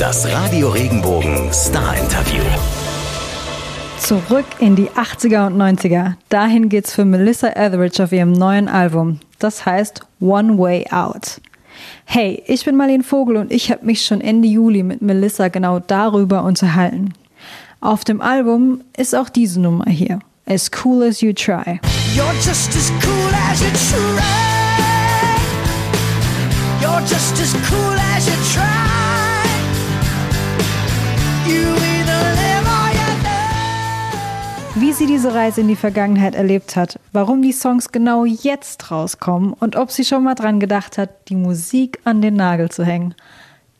Das Radio Regenbogen Star Interview. Zurück in die 80er und 90er. Dahin geht's für Melissa Etheridge auf ihrem neuen Album. Das heißt One Way Out. Hey, ich bin Marlene Vogel und ich habe mich schon Ende Juli mit Melissa genau darüber unterhalten. Auf dem Album ist auch diese Nummer hier. As Cool As You Try. You're just as cool as you try. You're just as cool as you try. Sie diese Reise in die Vergangenheit erlebt hat, warum die Songs genau jetzt rauskommen und ob sie schon mal dran gedacht hat, die Musik an den Nagel zu hängen,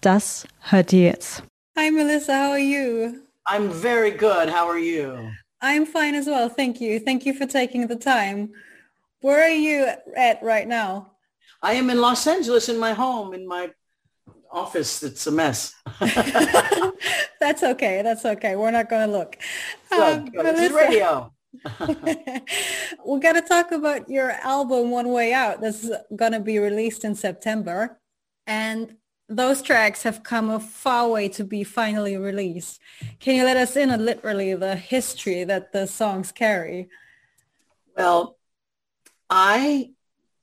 das hört ihr jetzt. Hi Melissa, how are you? I'm very good. How are you? I'm fine as well. Thank you. Thank you for taking the time. Where are you at right now? I am in Los Angeles in my home, in my office. It's a mess. That's okay. That's okay. We're not going to look. Um. This is radio. We're going to talk about your album One Way Out. This is going to be released in September. And those tracks have come a far way to be finally released. Can you let us in on literally the history that the songs carry? Well, I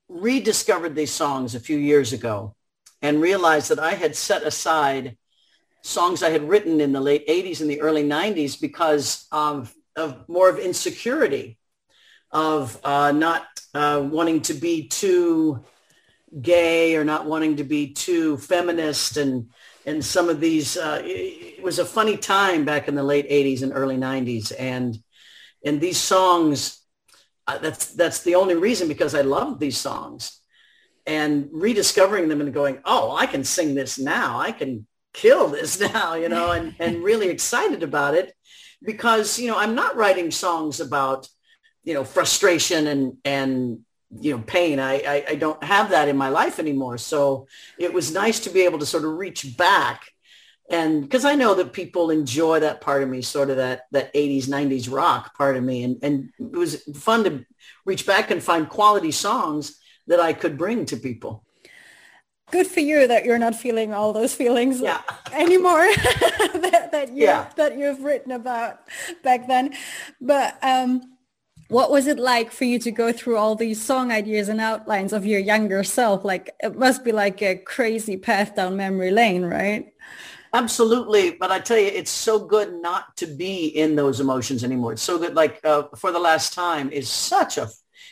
rediscovered these songs a few years ago and realized that I had set aside songs I had written in the late 80s and the early 90s because of, of more of insecurity, of uh, not uh, wanting to be too gay or not wanting to be too feminist. And and some of these uh, it was a funny time back in the late 80s and early 90s and and these songs uh, that's that's the only reason because I loved these songs and rediscovering them and going oh I can sing this now. I can kill this now you know and and really excited about it because you know I'm not writing songs about you know frustration and and you know pain. I, I, I don't have that in my life anymore. So it was nice to be able to sort of reach back and because i know that people enjoy that part of me sort of that that 80s 90s rock part of me. And and it was fun to reach back and find quality songs that i could bring to people good for you that you're not feeling all those feelings yeah. anymore that, that you yeah. that you've written about back then but um what was it like for you to go through all these song ideas and outlines of your younger self? Like it must be like a crazy path down memory lane, right? Absolutely. But I tell you, it's so good not to be in those emotions anymore. It's so good. Like uh, for the last time is such a,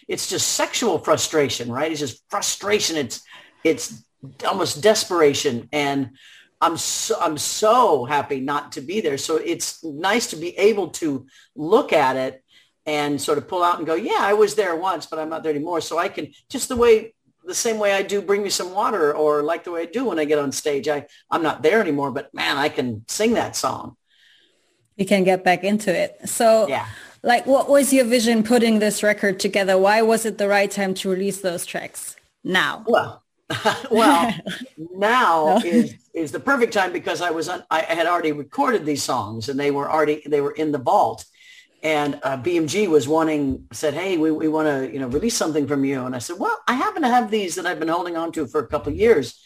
it's just sexual frustration, right? It's just frustration. It's, it's almost desperation. And I'm so, I'm so happy not to be there. So it's nice to be able to look at it and sort of pull out and go, yeah, I was there once, but I'm not there anymore. So I can just the way the same way I do bring me some water or like the way I do when I get on stage. I, I'm not there anymore, but man, I can sing that song. You can get back into it. So yeah. Like what was your vision putting this record together? Why was it the right time to release those tracks now? Well, well, now is is the perfect time because I was on, I had already recorded these songs and they were already they were in the vault and uh, BMG was wanting said, "Hey, we, we want to you know release something from you." And I said, "Well, I happen to have these that I've been holding on to for a couple of years."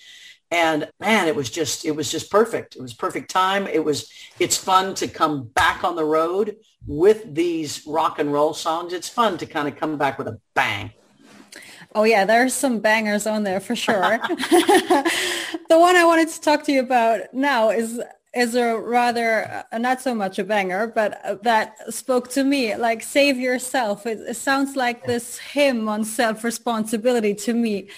And man, it was just it was just perfect. It was perfect time. It was it's fun to come back on the road with these rock and roll songs. It's fun to kind of come back with a bang. Oh yeah, there's some bangers on there for sure. the one I wanted to talk to you about now is is a rather uh, not so much a banger, but uh, that spoke to me like "Save Yourself." It, it sounds like this hymn on self-responsibility to me.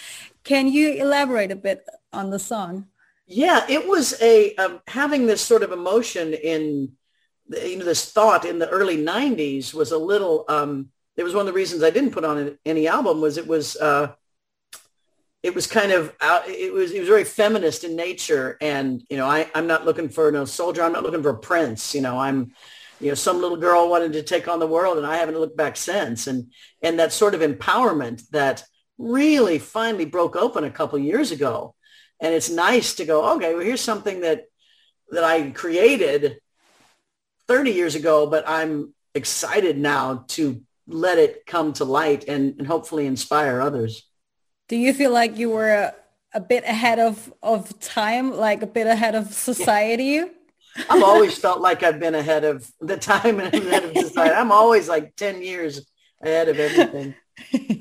Can you elaborate a bit on the song? Yeah, it was a um, having this sort of emotion in you know this thought in the early '90s was a little. Um, it was one of the reasons I didn't put on any album was it was. Uh, it was kind of out, it was it was very feminist in nature and you know I, i'm not looking for no soldier i'm not looking for a prince you know i'm you know some little girl wanted to take on the world and i haven't looked back since and and that sort of empowerment that really finally broke open a couple years ago and it's nice to go okay well here's something that that i created 30 years ago but i'm excited now to let it come to light and, and hopefully inspire others do you feel like you were a, a bit ahead of, of time, like a bit ahead of society? Yeah. I've always felt like I've been ahead of the time and ahead of society. I'm always like 10 years ahead of everything.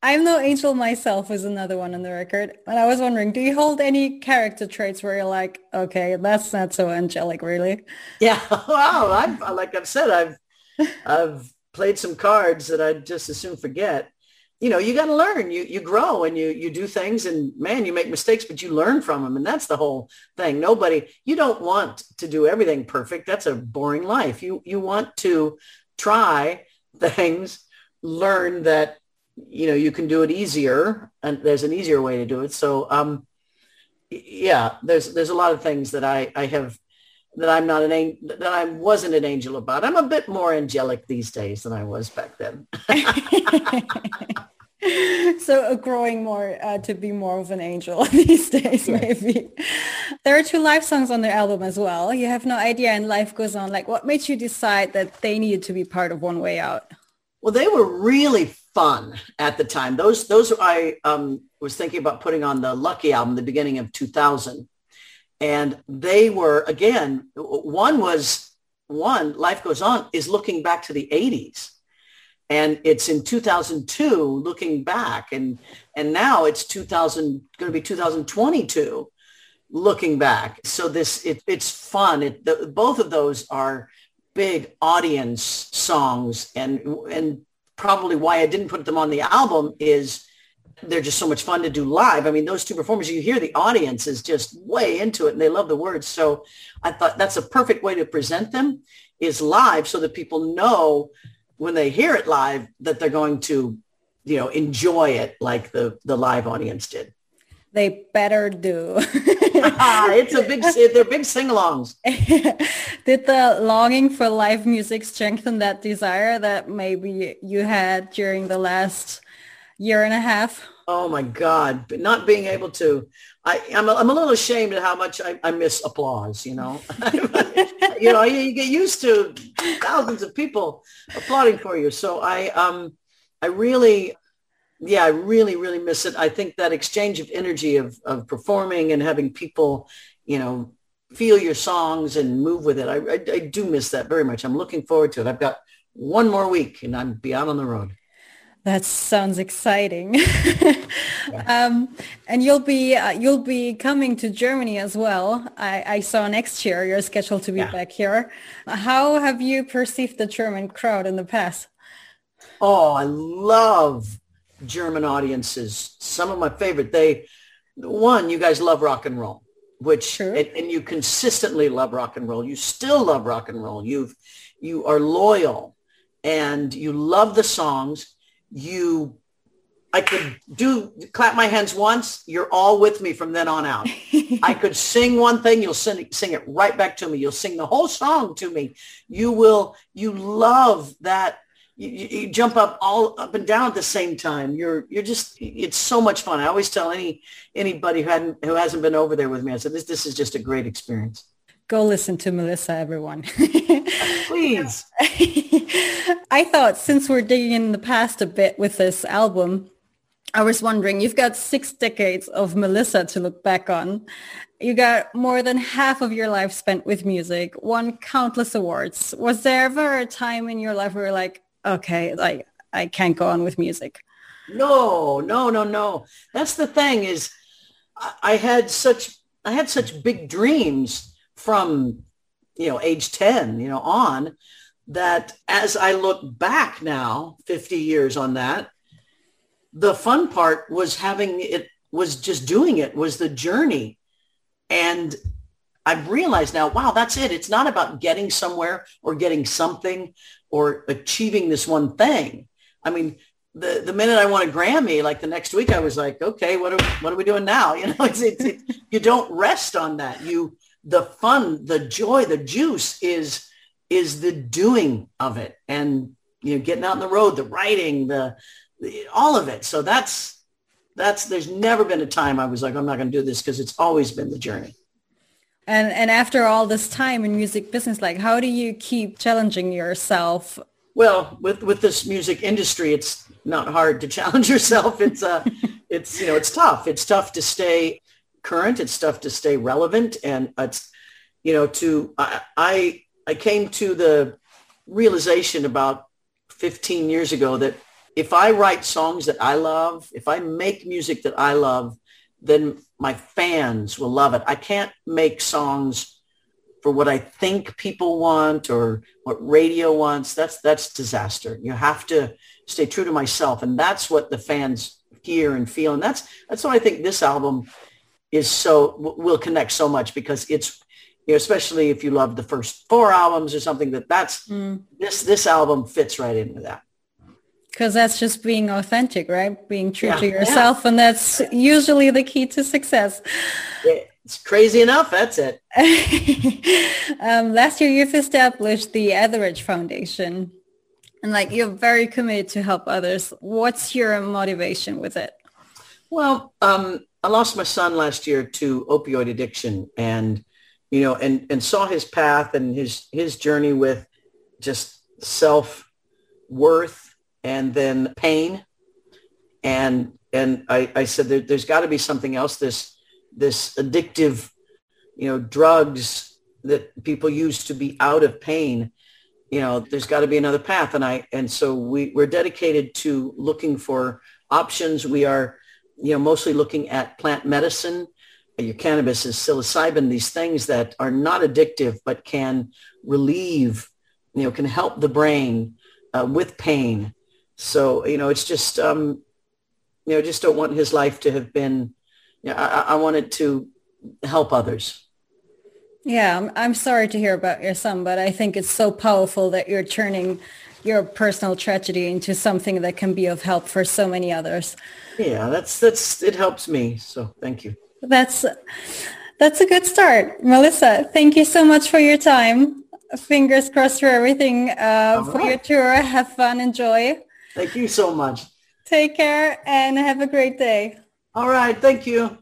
I'm no angel myself is another one on the record. And I was wondering, do you hold any character traits where you're like, okay, that's not so angelic really? Yeah. Wow. I've, like I've said, I've, I've played some cards that I'd just as soon forget. You know, you got to learn, you, you grow and you, you do things and man, you make mistakes, but you learn from them. And that's the whole thing. Nobody, you don't want to do everything perfect. That's a boring life. You, you want to try things, learn that you know, you can do it easier and there's an easier way to do it. So, um, yeah, there's, there's a lot of things that I, I have that I'm not an that I wasn't an angel about. I'm a bit more angelic these days than I was back then. so uh, growing more uh, to be more of an angel these days yes. maybe there are two live songs on the album as well you have no idea and life goes on like what made you decide that they needed to be part of one way out well they were really fun at the time. Those those I um, was thinking about putting on the Lucky album, the beginning of 2000, and they were again. One was one. Life goes on is looking back to the 80s, and it's in 2002 looking back, and and now it's 2000 going to be 2022 looking back. So this it, it's fun. It, the, both of those are big audience songs and and probably why I didn't put them on the album is they're just so much fun to do live. I mean, those two performers, you hear the audience is just way into it and they love the words. So I thought that's a perfect way to present them is live so that people know when they hear it live that they're going to, you know, enjoy it like the, the live audience did. They better do. it's a big, they're big sing-alongs. Did the longing for live music strengthen that desire that maybe you had during the last year and a half? Oh my God, but not being able to, I, I'm, a, I'm a little ashamed at how much I, I miss applause, you know, you know, you, you get used to thousands of people applauding for you. So I, um, I really, yeah, I really, really miss it. I think that exchange of energy of, of performing and having people, you know, feel your songs and move with it. I, I, I do miss that very much. I'm looking forward to it. I've got one more week and I'm be out on the road. That sounds exciting. yeah. um, and you'll be uh, you'll be coming to Germany as well. I, I saw next year you're scheduled to be yeah. back here. How have you perceived the German crowd in the past? Oh, I love German audiences. Some of my favorite. They one, you guys love rock and roll, which sure. and, and, you consistently love rock and roll. You still love rock and roll. You've you are loyal and you love the songs. You I could do clap my hands once. You're all with me from then on out. I could sing one thing. You'll sing, sing it right back to me. You'll sing the whole song to me. You will, you love that you, you, jump up all up and down at the same time. You're you're just it's so much fun. I always tell any anybody who hadn't who hasn't been over there with me, I said this this is just a great experience. Go listen to Melissa, everyone. Please. I thought since we're digging in the past a bit with this album, I was wondering, you've got six decades of Melissa to look back on. You got more than half of your life spent with music, won countless awards. Was there ever a time in your life where you're like, okay, like I can't go on with music. No, no, no, no. That's the thing is I had such I had such big dreams from you know age 10 you know on that as I look back now 50 years on that the fun part was having it was just doing it was the journey and I've realized now wow that's it it's not about getting somewhere or getting something or achieving this one thing. I mean, the, the minute I won a Grammy, like the next week, I was like, okay, what are, what are we doing now? You know, it's, it's, it, you don't rest on that. You, the fun, the joy, the juice is, is the doing of it and, you know, getting out on the road, the writing, the, the all of it. So that's, that's, there's never been a time I was like, I'm not going to do this because it's always been the journey. And and after all this time in music business, like how do you keep challenging yourself? Well, with with this music industry, it's not hard to challenge yourself. It's uh, it's, you know, it's tough. It's tough to stay current. It's tough to stay relevant. And it's, you know, to, I, I, I came to the realization about 15 years ago that if I write songs that I love, if I make music that I love, then my fans will love it. I can't make songs for what I think people want or what radio wants. That's that's disaster. You have to stay true to myself, and that's what the fans hear and feel, and that's that's why I think this album is so will connect so much because it's you know, especially if you love the first four albums or something that that's mm. this this album fits right into that because that's just being authentic right? Being true yeah, to yourself yeah. and that's usually the key to success. It's crazy enough that's it. Um, last year you've established the etheridge foundation and like you're very committed to help others. What's your motivation with it? Well um, i lost my son last year to opioid addiction and you know and and saw his path and his his journey with just self worth and then pain. And and I, I said there, there's got to be something else. This this addictive, you know, drugs that people use to be out of pain. You know, there's got to be another path. And I and so we we're dedicated to looking for options. We are, you know, mostly looking at plant medicine. Your cannabis is psilocybin. These things that are not addictive but can relieve, you know, can help the brain uh, with pain so, you know, it's just, um, you know, just don't want his life to have been, you know, I, I wanted to help others. Yeah, I'm, I'm sorry to hear about your son, but I think it's so powerful that you're turning your personal tragedy into something that can be of help for so many others. Yeah, that's that's it helps me. So thank you. That's that's a good start, Melissa. Thank you so much for your time. Fingers crossed for everything uh, for right. your tour. Have fun, enjoy. Thank you so much. Take care and have a great day. All right. Thank you.